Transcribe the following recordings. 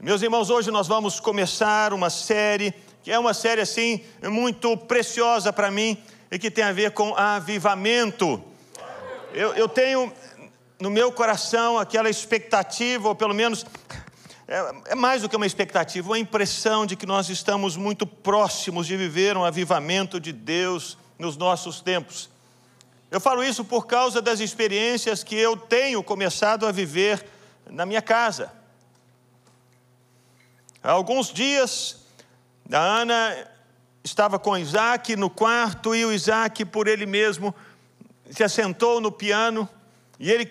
Meus irmãos, hoje nós vamos começar uma série que é uma série assim muito preciosa para mim e que tem a ver com avivamento. Eu, eu tenho no meu coração aquela expectativa, ou pelo menos é, é, mais do que uma expectativa, uma impressão de que nós estamos muito próximos de viver um avivamento de Deus nos nossos tempos. Eu falo isso por causa das experiências que eu tenho começado a viver na minha casa. Há alguns dias, a Ana estava com Isaac no quarto e o Isaac, por ele mesmo, se assentou no piano e ele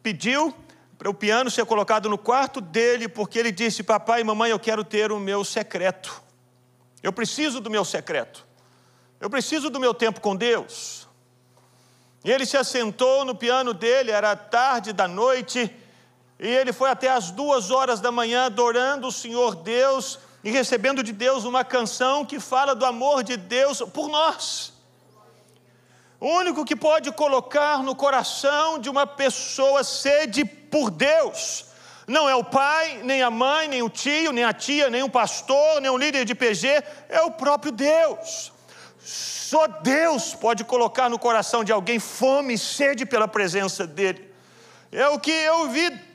pediu para o piano ser colocado no quarto dele, porque ele disse: Papai e mamãe, eu quero ter o meu secreto. Eu preciso do meu secreto. Eu preciso do meu tempo com Deus. E ele se assentou no piano dele, era tarde da noite, e ele foi até as duas horas da manhã adorando o Senhor Deus e recebendo de Deus uma canção que fala do amor de Deus por nós. O único que pode colocar no coração de uma pessoa sede por Deus, não é o pai, nem a mãe, nem o tio, nem a tia, nem o pastor, nem o líder de PG, é o próprio Deus. Só Deus pode colocar no coração de alguém fome e sede pela presença dEle. É o que eu vi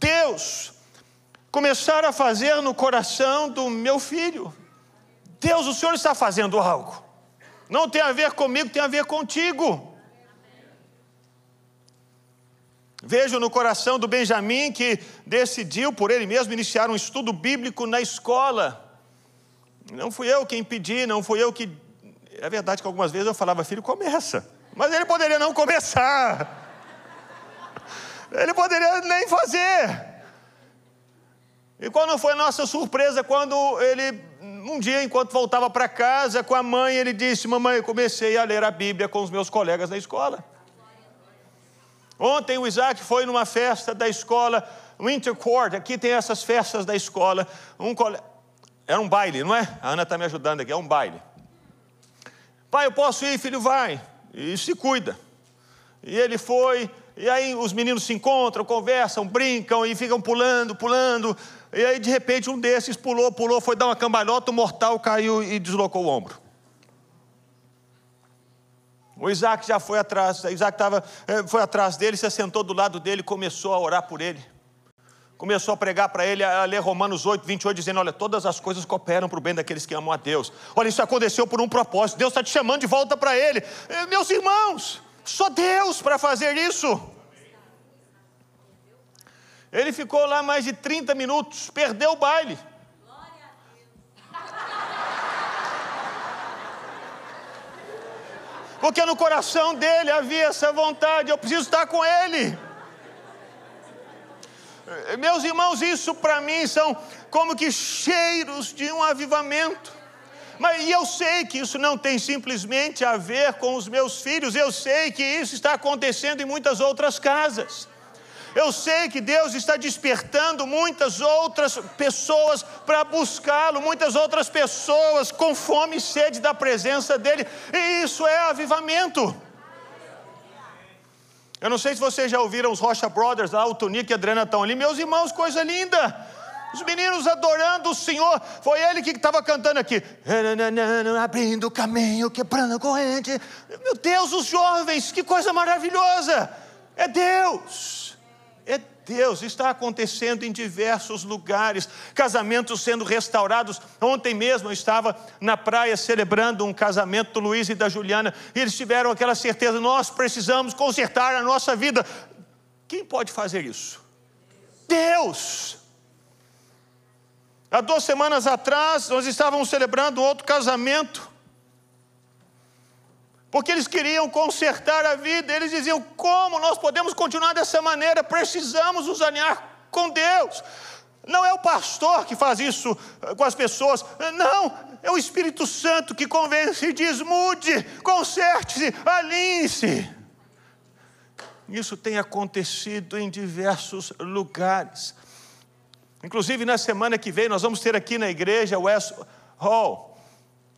Deus começar a fazer no coração do meu filho. Deus, o Senhor está fazendo algo. Não tem a ver comigo, tem a ver contigo. Vejo no coração do Benjamin que decidiu por ele mesmo iniciar um estudo bíblico na escola. Não fui eu quem pedi, não fui eu que. É verdade que algumas vezes eu falava, filho, começa. Mas ele poderia não começar. Ele poderia nem fazer. E quando foi nossa surpresa, quando ele, um dia, enquanto voltava para casa com a mãe, ele disse: Mamãe, eu comecei a ler a Bíblia com os meus colegas da escola. Ontem o Isaac foi numa festa da escola, Winter Court, aqui tem essas festas da escola. Um cole... Era um baile, não é? A Ana está me ajudando aqui, é um baile. Pai, eu posso ir, filho, vai. E se cuida. E ele foi, e aí os meninos se encontram, conversam, brincam e ficam pulando, pulando. E aí de repente um desses pulou, pulou, foi dar uma cambalhota, o mortal caiu e deslocou o ombro. O Isaac já foi atrás, Isaac tava, eh, foi atrás dele, se assentou do lado dele, começou a orar por ele. Começou a pregar para ele, a ler Romanos 8, 28, dizendo: Olha, todas as coisas cooperam para o bem daqueles que amam a Deus. Olha, isso aconteceu por um propósito. Deus está te chamando de volta para Ele. Eh, meus irmãos, só Deus para fazer isso. Ele ficou lá mais de 30 minutos, perdeu o baile. Porque no coração dele havia essa vontade, eu preciso estar com ele. Meus irmãos, isso para mim são como que cheiros de um avivamento. Mas e eu sei que isso não tem simplesmente a ver com os meus filhos, eu sei que isso está acontecendo em muitas outras casas. Eu sei que Deus está despertando muitas outras pessoas para buscá-lo, muitas outras pessoas com fome e sede da presença dEle, e isso é avivamento. Eu não sei se vocês já ouviram os Rocha Brothers, lá, o Tonico e a Adriana estão ali, meus irmãos, coisa linda. Os meninos adorando o Senhor. Foi ele que estava cantando aqui. Abrindo o caminho, quebrando a corrente. Meu Deus, os jovens, que coisa maravilhosa. É Deus. É Deus, está acontecendo em diversos lugares, casamentos sendo restaurados. Ontem mesmo eu estava na praia celebrando um casamento do Luiz e da Juliana, e eles tiveram aquela certeza: nós precisamos consertar a nossa vida. Quem pode fazer isso? Deus. Há duas semanas atrás, nós estávamos celebrando outro casamento, porque eles queriam consertar a vida, eles diziam: como nós podemos continuar dessa maneira? Precisamos nos alinhar com Deus. Não é o pastor que faz isso eh, com as pessoas, não, é o Espírito Santo que convence e diz: mude, conserte-se, alinhe-se. Isso tem acontecido em diversos lugares. Inclusive, na semana que vem, nós vamos ter aqui na igreja West Hall,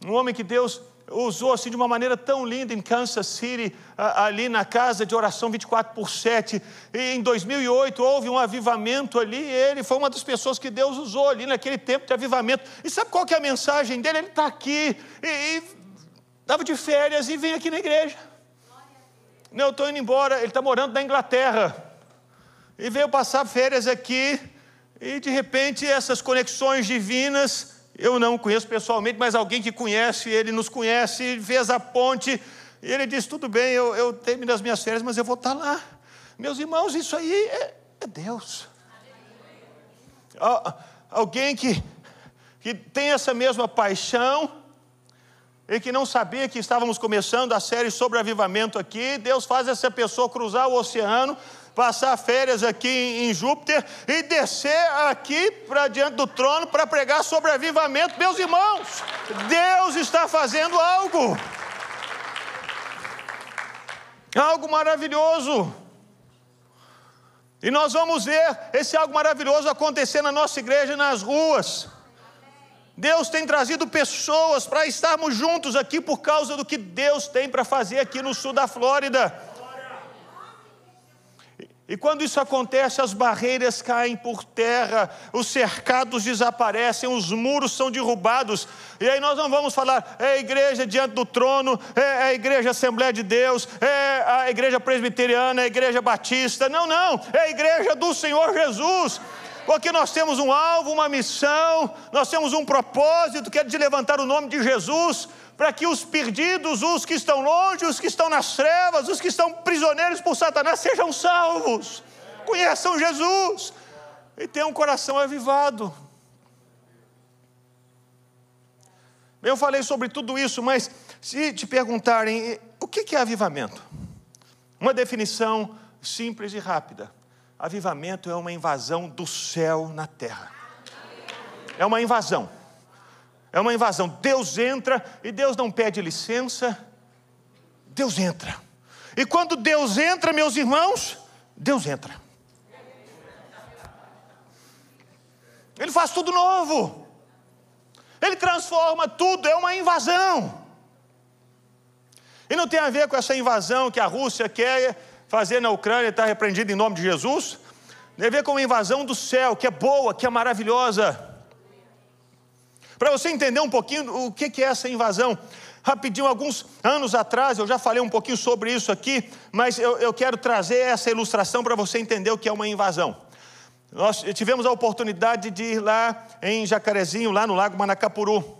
um homem que Deus usou assim de uma maneira tão linda em Kansas City, ali na casa de oração 24 por 7. E em 2008 houve um avivamento ali, e ele foi uma das pessoas que Deus usou ali naquele tempo de avivamento. E sabe qual que é a mensagem dele? Ele está aqui e estava de férias e vem aqui na igreja. Não, eu estou indo embora, ele está morando na Inglaterra. E veio passar férias aqui, e de repente essas conexões divinas eu não conheço pessoalmente, mas alguém que conhece, ele nos conhece, fez a ponte, e ele disse: Tudo bem, eu, eu termino as minhas férias, mas eu vou estar lá. Meus irmãos, isso aí é, é Deus. Alguém que, que tem essa mesma paixão, e que não sabia que estávamos começando a série sobre avivamento aqui, Deus faz essa pessoa cruzar o oceano passar férias aqui em Júpiter e descer aqui para diante do trono para pregar sobre avivamento. Meus irmãos, Deus está fazendo algo. Algo maravilhoso. E nós vamos ver esse algo maravilhoso acontecer na nossa igreja e nas ruas. Deus tem trazido pessoas para estarmos juntos aqui por causa do que Deus tem para fazer aqui no sul da Flórida. E quando isso acontece, as barreiras caem por terra, os cercados desaparecem, os muros são derrubados. E aí nós não vamos falar, é a igreja diante do trono, é a igreja Assembleia de Deus, é a igreja presbiteriana, é a igreja batista. Não, não, é a igreja do Senhor Jesus. Porque nós temos um alvo, uma missão, nós temos um propósito que é de levantar o nome de Jesus para que os perdidos, os que estão longe, os que estão nas trevas, os que estão prisioneiros por Satanás sejam salvos, conheçam Jesus e tenham um coração avivado. Eu falei sobre tudo isso, mas se te perguntarem o que é avivamento, uma definição simples e rápida: avivamento é uma invasão do céu na terra. É uma invasão. É uma invasão. Deus entra e Deus não pede licença. Deus entra. E quando Deus entra, meus irmãos, Deus entra. Ele faz tudo novo. Ele transforma tudo, é uma invasão. E não tem a ver com essa invasão que a Rússia quer fazer na Ucrânia, está repreendida em nome de Jesus. Tem a ver com a invasão do céu, que é boa, que é maravilhosa. Para você entender um pouquinho o que é essa invasão, rapidinho, alguns anos atrás, eu já falei um pouquinho sobre isso aqui, mas eu, eu quero trazer essa ilustração para você entender o que é uma invasão. Nós tivemos a oportunidade de ir lá em Jacarezinho, lá no Lago Manacapuru.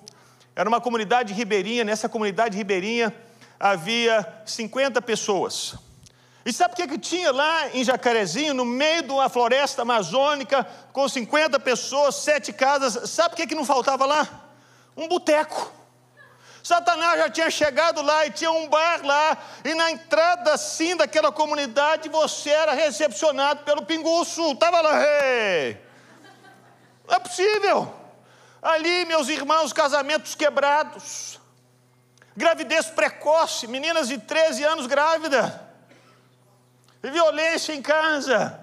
Era uma comunidade ribeirinha, nessa comunidade ribeirinha havia 50 pessoas. E sabe o que, que tinha lá em Jacarezinho, no meio de uma floresta amazônica, com 50 pessoas, sete casas? Sabe o que, que não faltava lá? Um boteco. Satanás já tinha chegado lá e tinha um bar lá, e na entrada assim daquela comunidade você era recepcionado pelo pinguço. Estava lá, hey! Não é possível. Ali, meus irmãos, casamentos quebrados, gravidez precoce, meninas de 13 anos grávidas violência em casa.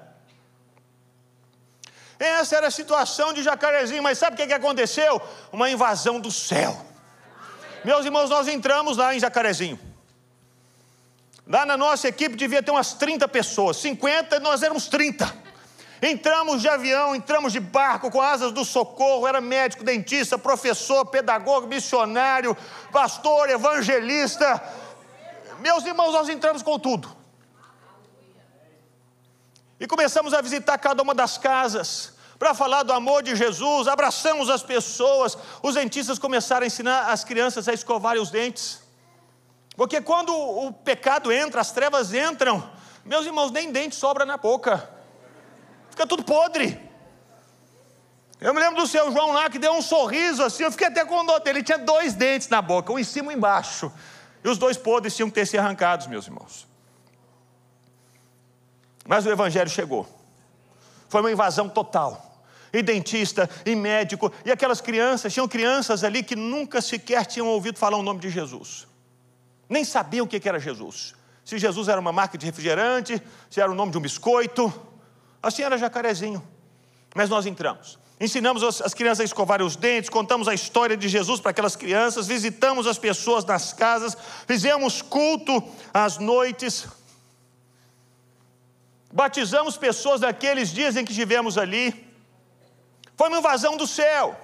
Essa era a situação de Jacarezinho, mas sabe o que aconteceu? Uma invasão do céu. Meus irmãos, nós entramos lá em Jacarezinho. Lá na nossa equipe devia ter umas 30 pessoas, 50, nós éramos 30. Entramos de avião, entramos de barco com asas do socorro, era médico, dentista, professor, pedagogo, missionário, pastor, evangelista. Meus irmãos, nós entramos com tudo. E começamos a visitar cada uma das casas para falar do amor de Jesus, abraçamos as pessoas. Os dentistas começaram a ensinar as crianças a escovarem os dentes. Porque quando o pecado entra, as trevas entram, meus irmãos, nem dente sobra na boca. Fica tudo podre. Eu me lembro do seu João lá que deu um sorriso assim, eu fiquei até com dor dele. Ele tinha dois dentes na boca, um em cima e um embaixo. E os dois podres tinham que ter sido arrancados, meus irmãos. Mas o Evangelho chegou. Foi uma invasão total. E dentista, e médico, e aquelas crianças, tinham crianças ali que nunca sequer tinham ouvido falar o nome de Jesus. Nem sabiam o que era Jesus. Se Jesus era uma marca de refrigerante, se era o nome de um biscoito. Assim era jacarezinho. Mas nós entramos. Ensinamos as crianças a escovarem os dentes, contamos a história de Jesus para aquelas crianças, visitamos as pessoas nas casas, fizemos culto às noites, batizamos pessoas naqueles dias em que estivemos ali. Foi uma invasão do céu.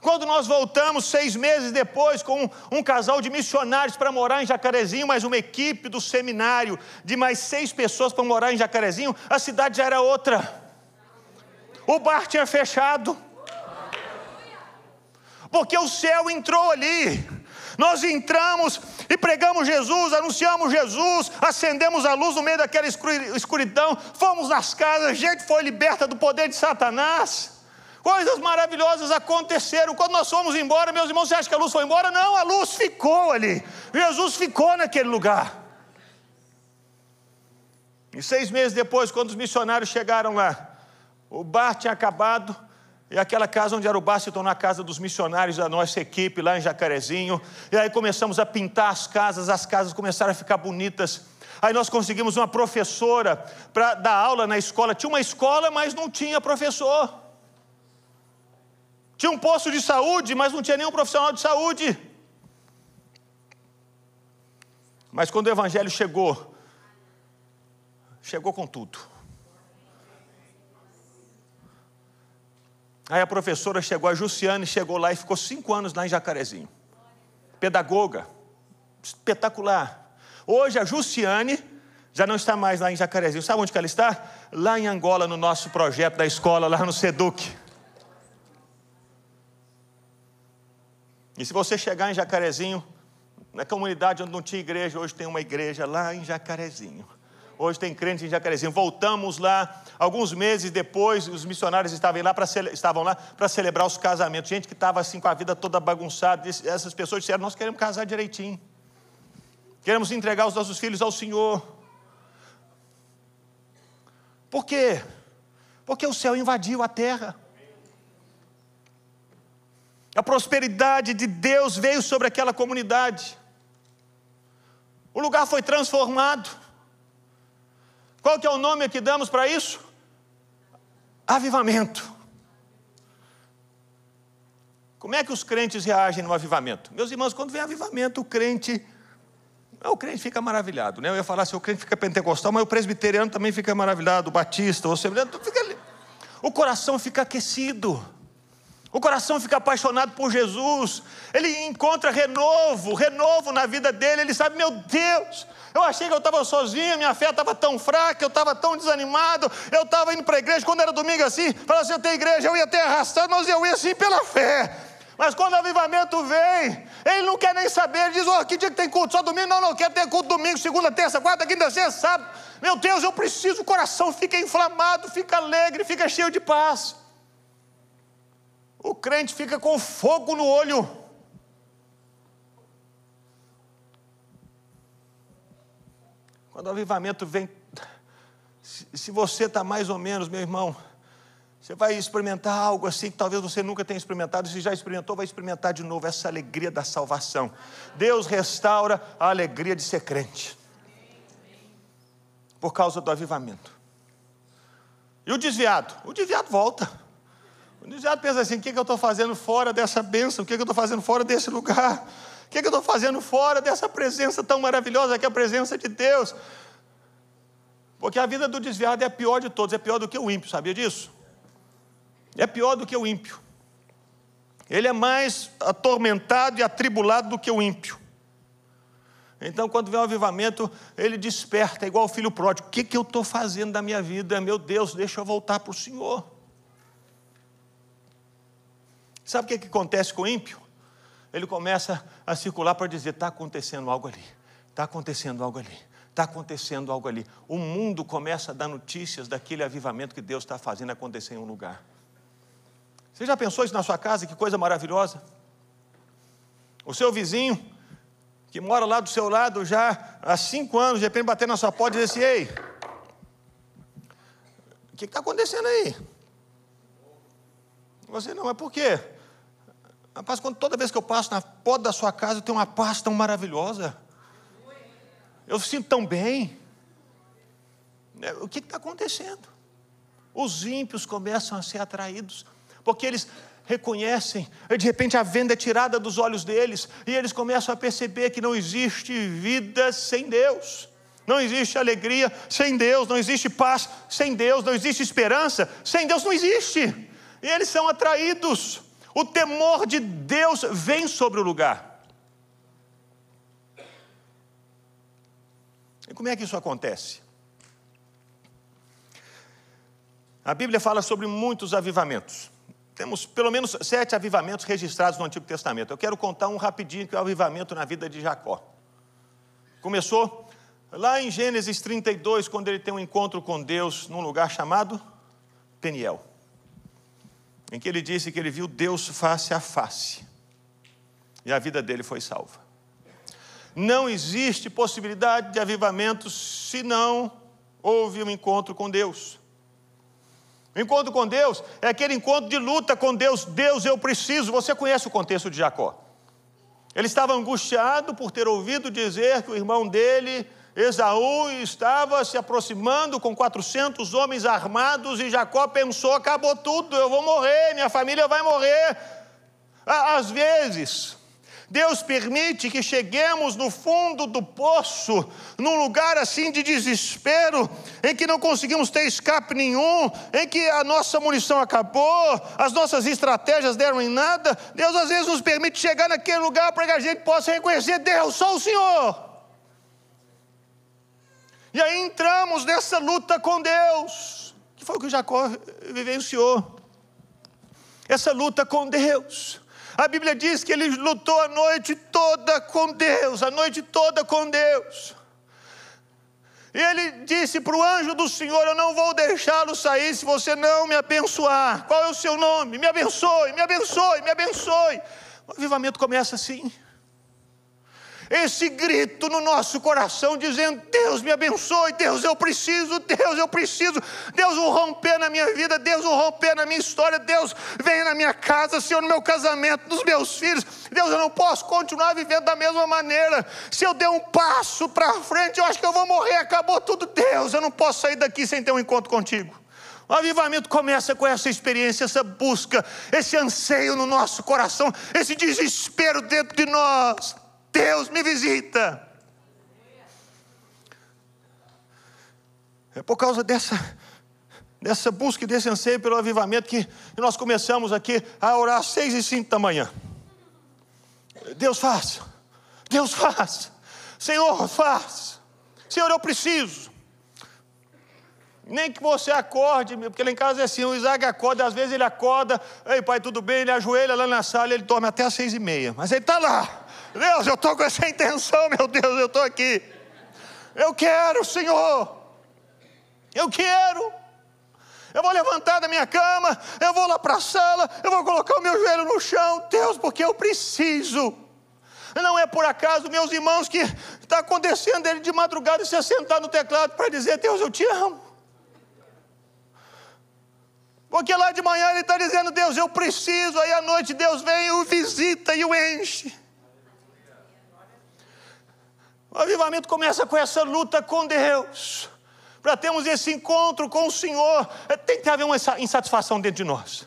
Quando nós voltamos, seis meses depois, com um, um casal de missionários para morar em Jacarezinho, mais uma equipe do seminário de mais seis pessoas para morar em Jacarezinho, a cidade já era outra. O bar tinha fechado. Porque o céu entrou ali. Nós entramos e pregamos Jesus, anunciamos Jesus, acendemos a luz no meio daquela escuridão, fomos nas casas, gente foi liberta do poder de Satanás. Coisas maravilhosas aconteceram. Quando nós fomos embora, meus irmãos, você acha que a luz foi embora? Não, a luz ficou ali. Jesus ficou naquele lugar. E seis meses depois, quando os missionários chegaram lá, o bar tinha acabado, e aquela casa onde bar se tornou a casa dos missionários da nossa equipe lá em Jacarezinho. E aí começamos a pintar as casas, as casas começaram a ficar bonitas. Aí nós conseguimos uma professora para dar aula na escola. Tinha uma escola, mas não tinha professor. Tinha um posto de saúde, mas não tinha nenhum profissional de saúde. Mas quando o evangelho chegou, chegou com tudo. Aí a professora chegou, a Jussiane chegou lá e ficou cinco anos lá em Jacarezinho. Pedagoga, espetacular. Hoje a Jussiane já não está mais lá em Jacarezinho. Sabe onde que ela está? Lá em Angola, no nosso projeto da escola, lá no Seduc. E se você chegar em Jacarezinho, na comunidade onde não tinha igreja, hoje tem uma igreja lá em Jacarezinho. Hoje tem crente em Jacarezinho. Voltamos lá, alguns meses depois, os missionários estavam lá para celebrar os casamentos. Gente que estava assim com a vida toda bagunçada. Essas pessoas disseram: Nós queremos casar direitinho. Queremos entregar os nossos filhos ao Senhor. Por quê? Porque o céu invadiu a terra. A prosperidade de Deus veio sobre aquela comunidade. O lugar foi transformado. Qual que é o nome que damos para isso? Avivamento. Como é que os crentes reagem no avivamento? Meus irmãos, quando vem avivamento, o crente. O crente fica maravilhado, né? Eu ia falar assim, o crente fica pentecostal, mas o presbiteriano também fica maravilhado, o batista, o assembleano, fica... o coração fica aquecido. O coração fica apaixonado por Jesus, ele encontra renovo, renovo na vida dele, ele sabe, meu Deus, eu achei que eu estava sozinho, minha fé estava tão fraca, eu estava tão desanimado, eu estava indo para a igreja, quando era domingo assim, falava assim, eu tenho igreja, eu ia ter arrastado, mas eu ia assim pela fé. Mas quando o avivamento vem, ele não quer nem saber, ele diz, oh, que dia que tem culto? Só domingo? Não, não, quer ter culto domingo, segunda, terça, quarta, quinta, sexta, sábado. Meu Deus, eu preciso, o coração fica inflamado, fica alegre, fica cheio de paz. O crente fica com fogo no olho. Quando o avivamento vem, se você está mais ou menos, meu irmão, você vai experimentar algo assim que talvez você nunca tenha experimentado. Se já experimentou, vai experimentar de novo essa alegria da salvação. Deus restaura a alegria de ser crente. Por causa do avivamento. E o desviado? O desviado volta. O desviado pensa assim: o que, é que eu estou fazendo fora dessa bênção? O que, é que eu estou fazendo fora desse lugar? O que, é que eu estou fazendo fora dessa presença tão maravilhosa que é a presença de Deus? Porque a vida do desviado é a pior de todos, é pior do que o ímpio, sabia disso? É pior do que o ímpio. Ele é mais atormentado e atribulado do que o ímpio. Então, quando vem o avivamento, ele desperta, igual o filho pródigo: o que, que eu estou fazendo da minha vida? Meu Deus, deixa eu voltar para o Senhor. Sabe o que, que acontece com o ímpio? Ele começa a circular para dizer: está acontecendo algo ali, está acontecendo algo ali, está acontecendo algo ali. O mundo começa a dar notícias daquele avivamento que Deus está fazendo acontecer em um lugar. Você já pensou isso na sua casa? Que coisa maravilhosa. O seu vizinho, que mora lá do seu lado já há cinco anos, de repente bater na sua porta e dizer assim: Ei, o que está acontecendo aí? Você não, é por quê? Rapaz, quando toda vez que eu passo na porta da sua casa, eu tenho uma paz tão maravilhosa. Eu sinto tão bem. É, o que está acontecendo? Os ímpios começam a ser atraídos porque eles reconhecem, de repente a venda é tirada dos olhos deles, e eles começam a perceber que não existe vida sem Deus. Não existe alegria sem Deus, não existe paz sem Deus, não existe esperança sem Deus, não existe. E eles são atraídos. O temor de Deus vem sobre o lugar. E como é que isso acontece? A Bíblia fala sobre muitos avivamentos. Temos pelo menos sete avivamentos registrados no Antigo Testamento. Eu quero contar um rapidinho que é o avivamento na vida de Jacó. Começou lá em Gênesis 32, quando ele tem um encontro com Deus num lugar chamado Peniel, em que ele disse que ele viu Deus face a face e a vida dele foi salva. Não existe possibilidade de avivamento se não houve um encontro com Deus. O encontro com Deus é aquele encontro de luta com Deus. Deus, eu preciso. Você conhece o contexto de Jacó. Ele estava angustiado por ter ouvido dizer que o irmão dele, Esaú, estava se aproximando com 400 homens armados e Jacó pensou: acabou tudo, eu vou morrer, minha família vai morrer. Às vezes, Deus permite que cheguemos no fundo do poço, num lugar assim de desespero, em que não conseguimos ter escape nenhum, em que a nossa munição acabou, as nossas estratégias deram em nada. Deus às vezes nos permite chegar naquele lugar para que a gente possa reconhecer: Deus, só o Senhor. E aí entramos nessa luta com Deus, que foi o que Jacó vivenciou. Essa luta com Deus. A Bíblia diz que ele lutou a noite toda com Deus, a noite toda com Deus. E ele disse para o anjo do Senhor: Eu não vou deixá-lo sair se você não me abençoar. Qual é o seu nome? Me abençoe, me abençoe, me abençoe. O avivamento começa assim esse grito no nosso coração, dizendo: Deus me abençoe, Deus eu preciso, Deus eu preciso, Deus o romper na minha vida, Deus o romper na minha história, Deus venha na minha casa, Senhor, no meu casamento, nos meus filhos, Deus eu não posso continuar vivendo da mesma maneira. Se eu der um passo para frente, eu acho que eu vou morrer, acabou tudo, Deus, eu não posso sair daqui sem ter um encontro contigo. O avivamento começa com essa experiência, essa busca, esse anseio no nosso coração, esse desespero dentro de nós. Deus me visita. É por causa dessa, dessa busca e desse anseio pelo avivamento que nós começamos aqui a orar às seis e cinco da manhã. Deus faz, Deus faz, Senhor faz, Senhor eu preciso. Nem que você acorde, porque lá em casa é assim, o Isaac acorda, às vezes ele acorda, ei pai, tudo bem, ele ajoelha lá na sala, ele dorme até às seis e meia, mas ele está lá. Deus, eu estou com essa intenção, meu Deus, eu estou aqui. Eu quero, Senhor. Eu quero. Eu vou levantar da minha cama, eu vou lá para a sala, eu vou colocar o meu joelho no chão, Deus, porque eu preciso. Não é por acaso, meus irmãos, que está acontecendo ele de madrugada se assentar no teclado para dizer: Deus, eu te amo. Porque lá de manhã ele está dizendo: Deus, eu preciso. Aí à noite Deus vem e o visita e o enche. O avivamento começa com essa luta com Deus. Para termos esse encontro com o Senhor, é, tem que haver uma insatisfação dentro de nós.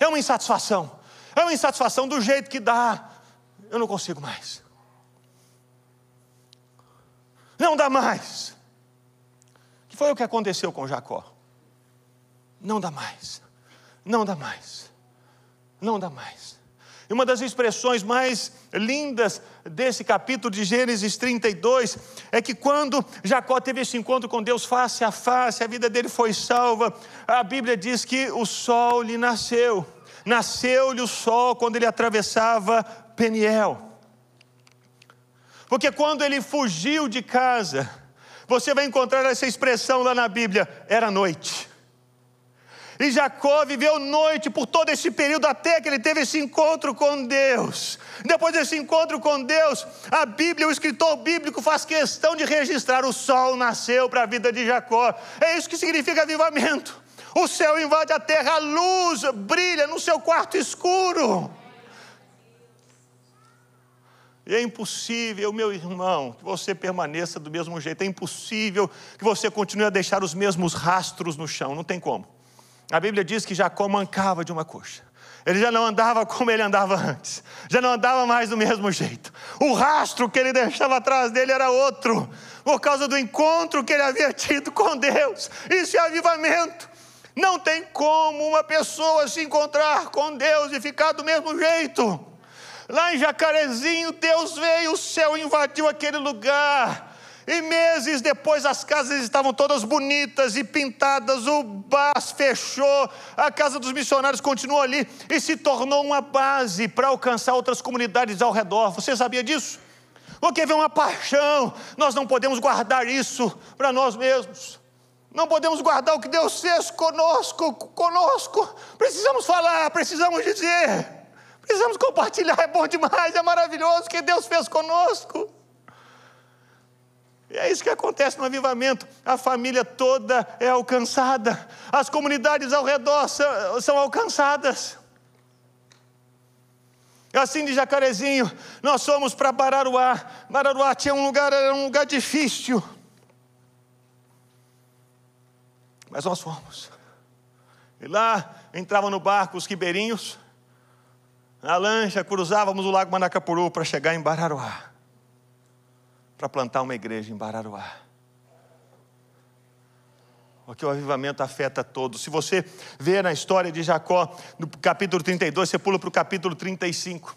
É uma insatisfação. É uma insatisfação do jeito que dá. Eu não consigo mais. Não dá mais. Que foi o que aconteceu com Jacó. Não dá mais. Não dá mais. Não dá mais. E uma das expressões mais lindas desse capítulo de Gênesis 32 é que quando Jacó teve esse encontro com Deus face a face, a vida dele foi salva. A Bíblia diz que o sol lhe nasceu. Nasceu-lhe o sol quando ele atravessava Peniel. Porque quando ele fugiu de casa, você vai encontrar essa expressão lá na Bíblia, era noite. E Jacó viveu noite por todo esse período até que ele teve esse encontro com Deus. Depois desse encontro com Deus, a Bíblia, o escritor bíblico faz questão de registrar: o sol nasceu para a vida de Jacó. É isso que significa avivamento. O céu invade a terra, a luz brilha no seu quarto escuro. E é impossível, meu irmão, que você permaneça do mesmo jeito. É impossível que você continue a deixar os mesmos rastros no chão. Não tem como. A Bíblia diz que Jacó mancava de uma coxa. Ele já não andava como ele andava antes, já não andava mais do mesmo jeito. O rastro que ele deixava atrás dele era outro, por causa do encontro que ele havia tido com Deus. Isso é avivamento. Não tem como uma pessoa se encontrar com Deus e ficar do mesmo jeito. Lá em Jacarezinho, Deus veio, o céu invadiu aquele lugar. E meses depois as casas estavam todas bonitas e pintadas, o BAS fechou, a casa dos missionários continuou ali e se tornou uma base para alcançar outras comunidades ao redor. Você sabia disso? Porque vem uma paixão, nós não podemos guardar isso para nós mesmos. Não podemos guardar o que Deus fez conosco, conosco. Precisamos falar, precisamos dizer, precisamos compartilhar. É bom demais, é maravilhoso o que Deus fez conosco. E é isso que acontece no avivamento. A família toda é alcançada, as comunidades ao redor são, são alcançadas. Assim de Jacarezinho, nós fomos para Bararuá. Bararuá tinha um lugar, era um lugar difícil. Mas nós fomos. E lá entravam no barco os ribeirinhos, na lancha, cruzávamos o lago Manacapuru para chegar em Bararuá para plantar uma igreja em Bararuá. Porque o avivamento afeta todos. Se você ver na história de Jacó, no capítulo 32, você pula para o capítulo 35.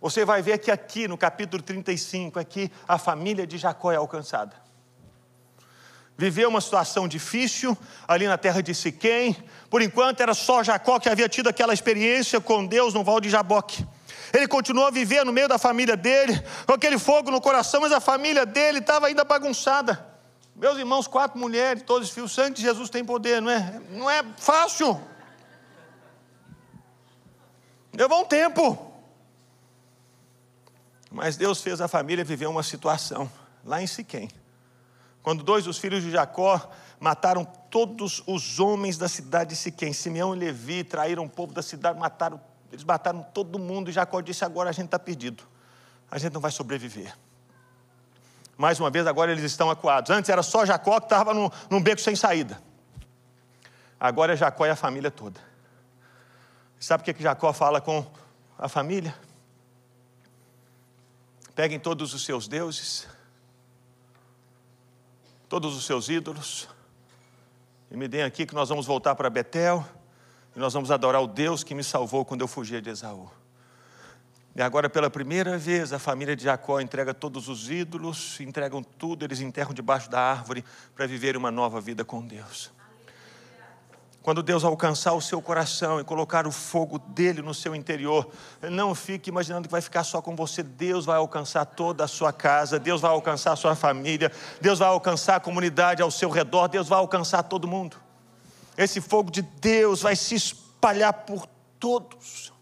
Você vai ver que aqui no capítulo 35, aqui a família de Jacó é alcançada. Viveu uma situação difícil ali na terra de Siquém. Por enquanto era só Jacó que havia tido aquela experiência com Deus no Val de Jaboque. Ele continuou a viver no meio da família dele, com aquele fogo no coração, mas a família dele estava ainda bagunçada. Meus irmãos, quatro mulheres, todos filhos, sangue de Jesus tem poder, não é? Não é fácil. Levou um tempo. Mas Deus fez a família viver uma situação lá em Siquém. Quando dois dos filhos de Jacó mataram todos os homens da cidade de Siquém, Simeão e Levi traíram o povo da cidade, mataram eles mataram todo mundo e Jacó disse: agora a gente está perdido, a gente não vai sobreviver. Mais uma vez, agora eles estão acuados. Antes era só Jacó que estava num, num beco sem saída. Agora é Jacó e a família toda. Sabe o que, que Jacó fala com a família? Peguem todos os seus deuses, todos os seus ídolos, e me deem aqui que nós vamos voltar para Betel e nós vamos adorar o Deus que me salvou quando eu fugia de Esaú. E agora, pela primeira vez, a família de Jacó entrega todos os ídolos, entregam tudo, eles enterram debaixo da árvore para viver uma nova vida com Deus. Quando Deus alcançar o seu coração e colocar o fogo dele no seu interior, não fique imaginando que vai ficar só com você. Deus vai alcançar toda a sua casa, Deus vai alcançar a sua família, Deus vai alcançar a comunidade ao seu redor, Deus vai alcançar todo mundo esse fogo de Deus vai se espalhar por todos.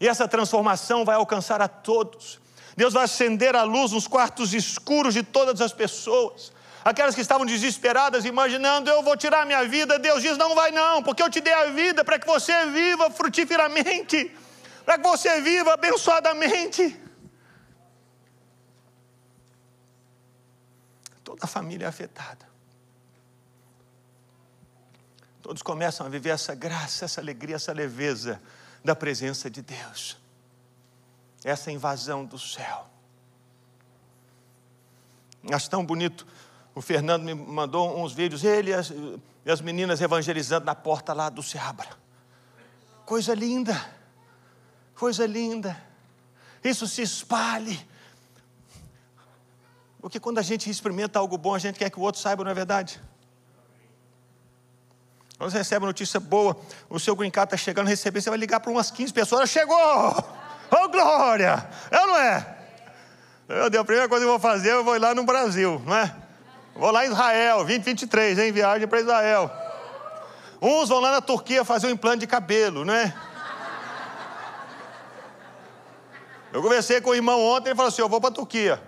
E essa transformação vai alcançar a todos. Deus vai acender a luz nos quartos escuros de todas as pessoas. Aquelas que estavam desesperadas, imaginando, eu vou tirar minha vida. Deus diz: não vai, não, porque eu te dei a vida para que você viva frutiferamente, para que você viva abençoadamente. Toda a família é afetada. Todos começam a viver essa graça, essa alegria, essa leveza da presença de Deus. Essa invasão do céu. Acho tão bonito. O Fernando me mandou uns vídeos, ele e as, e as meninas evangelizando na porta lá do Seabra. Coisa linda, coisa linda. Isso se espalhe. Porque quando a gente experimenta algo bom, a gente quer que o outro saiba, não é verdade? Quando você recebe uma notícia boa, o seu green card está chegando receber, você vai ligar para umas 15 pessoas, chegou! Oh, glória! É ou não é? Meu Deus, a primeira coisa que eu vou fazer, eu vou ir lá no Brasil, não é? Vou lá em Israel, 2023, hein? Viagem para Israel. Uns vão lá na Turquia fazer um implante de cabelo, não é? Eu conversei com o irmão ontem, ele falou assim: Eu vou para a Turquia.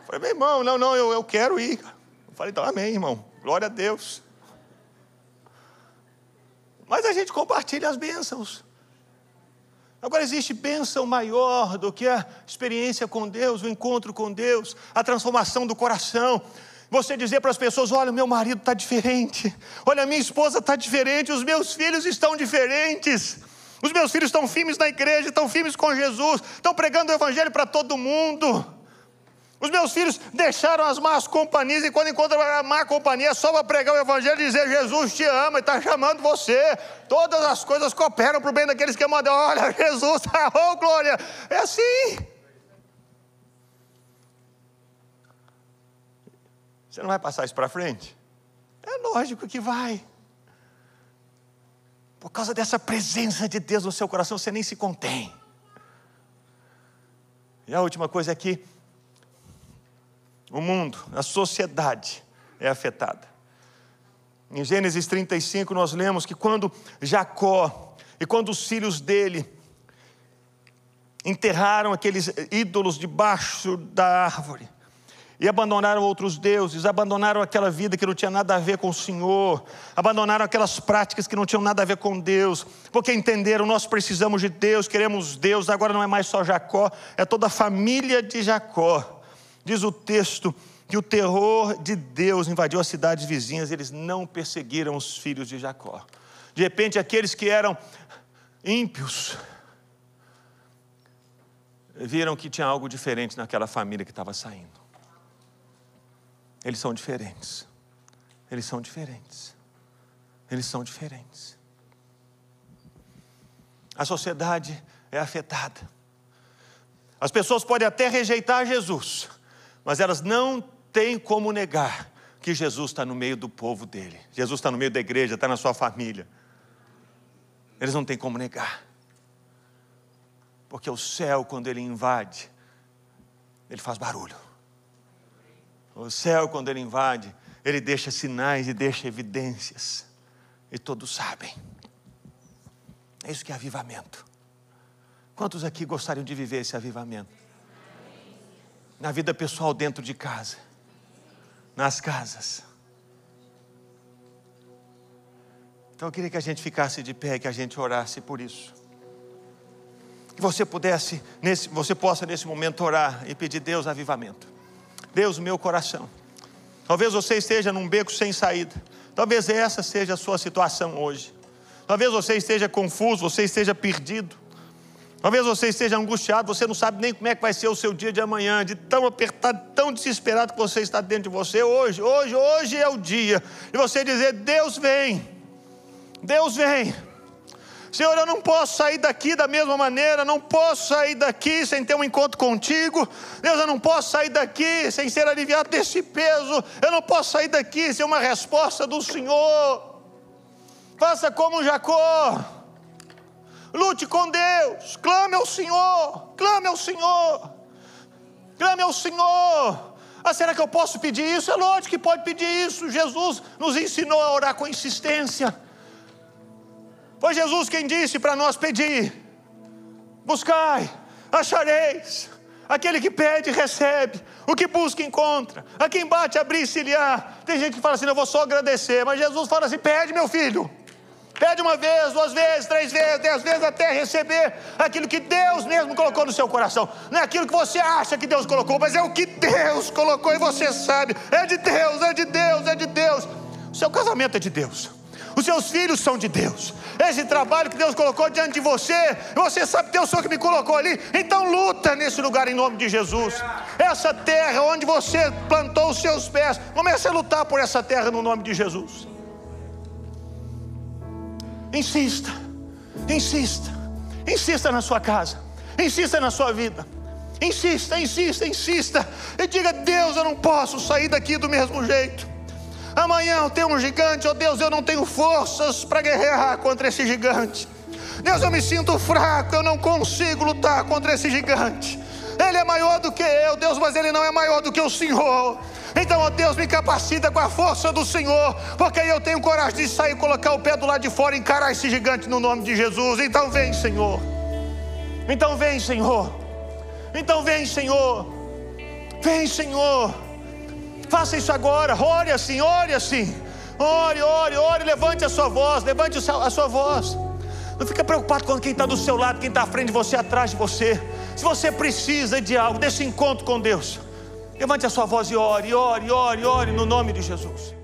Eu falei, meu irmão, não, não, eu, eu quero ir. Eu falei, então, amém, irmão. Glória a Deus. Mas a gente compartilha as bênçãos. Agora existe bênção maior do que a experiência com Deus, o encontro com Deus, a transformação do coração. Você dizer para as pessoas: olha, meu marido está diferente, olha, minha esposa está diferente, os meus filhos estão diferentes. Os meus filhos estão firmes na igreja, estão firmes com Jesus, estão pregando o Evangelho para todo mundo. Os meus filhos deixaram as más companhias e quando encontram a má companhia é só para pregar o Evangelho e dizer: Jesus te ama e está chamando você. Todas as coisas cooperam para o bem daqueles que amam. Olha, Jesus, oh glória. É assim. Você não vai passar isso para frente? É lógico que vai. Por causa dessa presença de Deus no seu coração, você nem se contém. E a última coisa é que o mundo, a sociedade é afetada. Em Gênesis 35, nós lemos que quando Jacó e quando os filhos dele enterraram aqueles ídolos debaixo da árvore, e abandonaram outros deuses, abandonaram aquela vida que não tinha nada a ver com o Senhor, abandonaram aquelas práticas que não tinham nada a ver com Deus, porque entenderam, nós precisamos de Deus, queremos Deus, agora não é mais só Jacó, é toda a família de Jacó. Diz o texto que o terror de Deus invadiu as cidades vizinhas, eles não perseguiram os filhos de Jacó. De repente, aqueles que eram ímpios, viram que tinha algo diferente naquela família que estava saindo. Eles são diferentes. Eles são diferentes. Eles são diferentes. A sociedade é afetada. As pessoas podem até rejeitar Jesus, mas elas não têm como negar que Jesus está no meio do povo dele. Jesus está no meio da igreja, está na sua família. Eles não têm como negar. Porque o céu, quando ele invade, ele faz barulho. O céu, quando ele invade, ele deixa sinais e deixa evidências. E todos sabem. É isso que é avivamento. Quantos aqui gostariam de viver esse avivamento? Na vida pessoal, dentro de casa, nas casas. Então eu queria que a gente ficasse de pé, que a gente orasse por isso. Que você pudesse, nesse, você possa nesse momento orar e pedir Deus avivamento. Deus, meu coração. Talvez você esteja num beco sem saída. Talvez essa seja a sua situação hoje. Talvez você esteja confuso, você esteja perdido. Talvez você esteja angustiado, você não sabe nem como é que vai ser o seu dia de amanhã, de tão apertado, tão desesperado que você está dentro de você. Hoje, hoje, hoje é o dia. E você dizer: Deus vem, Deus vem. Senhor, eu não posso sair daqui da mesma maneira, não posso sair daqui sem ter um encontro contigo. Deus, eu não posso sair daqui sem ser aliviado desse peso. Eu não posso sair daqui sem uma resposta do Senhor. Faça como Jacó. Lute com Deus, clame ao Senhor, clame ao Senhor, clame ao Senhor. Ah, será que eu posso pedir isso? É lógico que pode pedir isso. Jesus nos ensinou a orar com insistência. Foi Jesus quem disse para nós pedir: buscai, achareis. Aquele que pede, recebe. O que busca, encontra. A quem bate, abrir-se-lhe-á. Tem gente que fala assim: eu vou só agradecer. Mas Jesus fala assim: pede, meu filho. Pede uma vez, duas vezes, três vezes, dez vezes, até receber aquilo que Deus mesmo colocou no seu coração. Não é aquilo que você acha que Deus colocou, mas é o que Deus colocou e você sabe. É de Deus, é de Deus, é de Deus. O seu casamento é de Deus. Os seus filhos são de Deus. Esse trabalho que Deus colocou diante de você, você sabe que Deus foi que me colocou ali. Então luta nesse lugar em nome de Jesus. Essa terra onde você plantou os seus pés, comece a lutar por essa terra no nome de Jesus. Insista, insista, insista na sua casa, insista na sua vida. Insista, insista, insista. E diga: Deus, eu não posso sair daqui do mesmo jeito. Amanhã eu tenho um gigante, oh Deus, eu não tenho forças para guerrear contra esse gigante. Deus, eu me sinto fraco, eu não consigo lutar contra esse gigante. Ele é maior do que eu, Deus, mas ele não é maior do que o Senhor. Então, ó Deus, me capacita com a força do Senhor, porque aí eu tenho coragem de sair, colocar o pé do lado de fora e encarar esse gigante no nome de Jesus. Então, vem, Senhor. Então, vem, Senhor. Então, vem, Senhor. Vem, Senhor. Faça isso agora, ore assim, ore assim. Ore, ore, ore, levante a sua voz, levante a sua voz. Não fica preocupado com quem está do seu lado, quem está à frente de você, atrás de você. Se você precisa de algo, desse encontro com Deus, Levante a sua voz e ore, ore, ore, ore no nome de Jesus.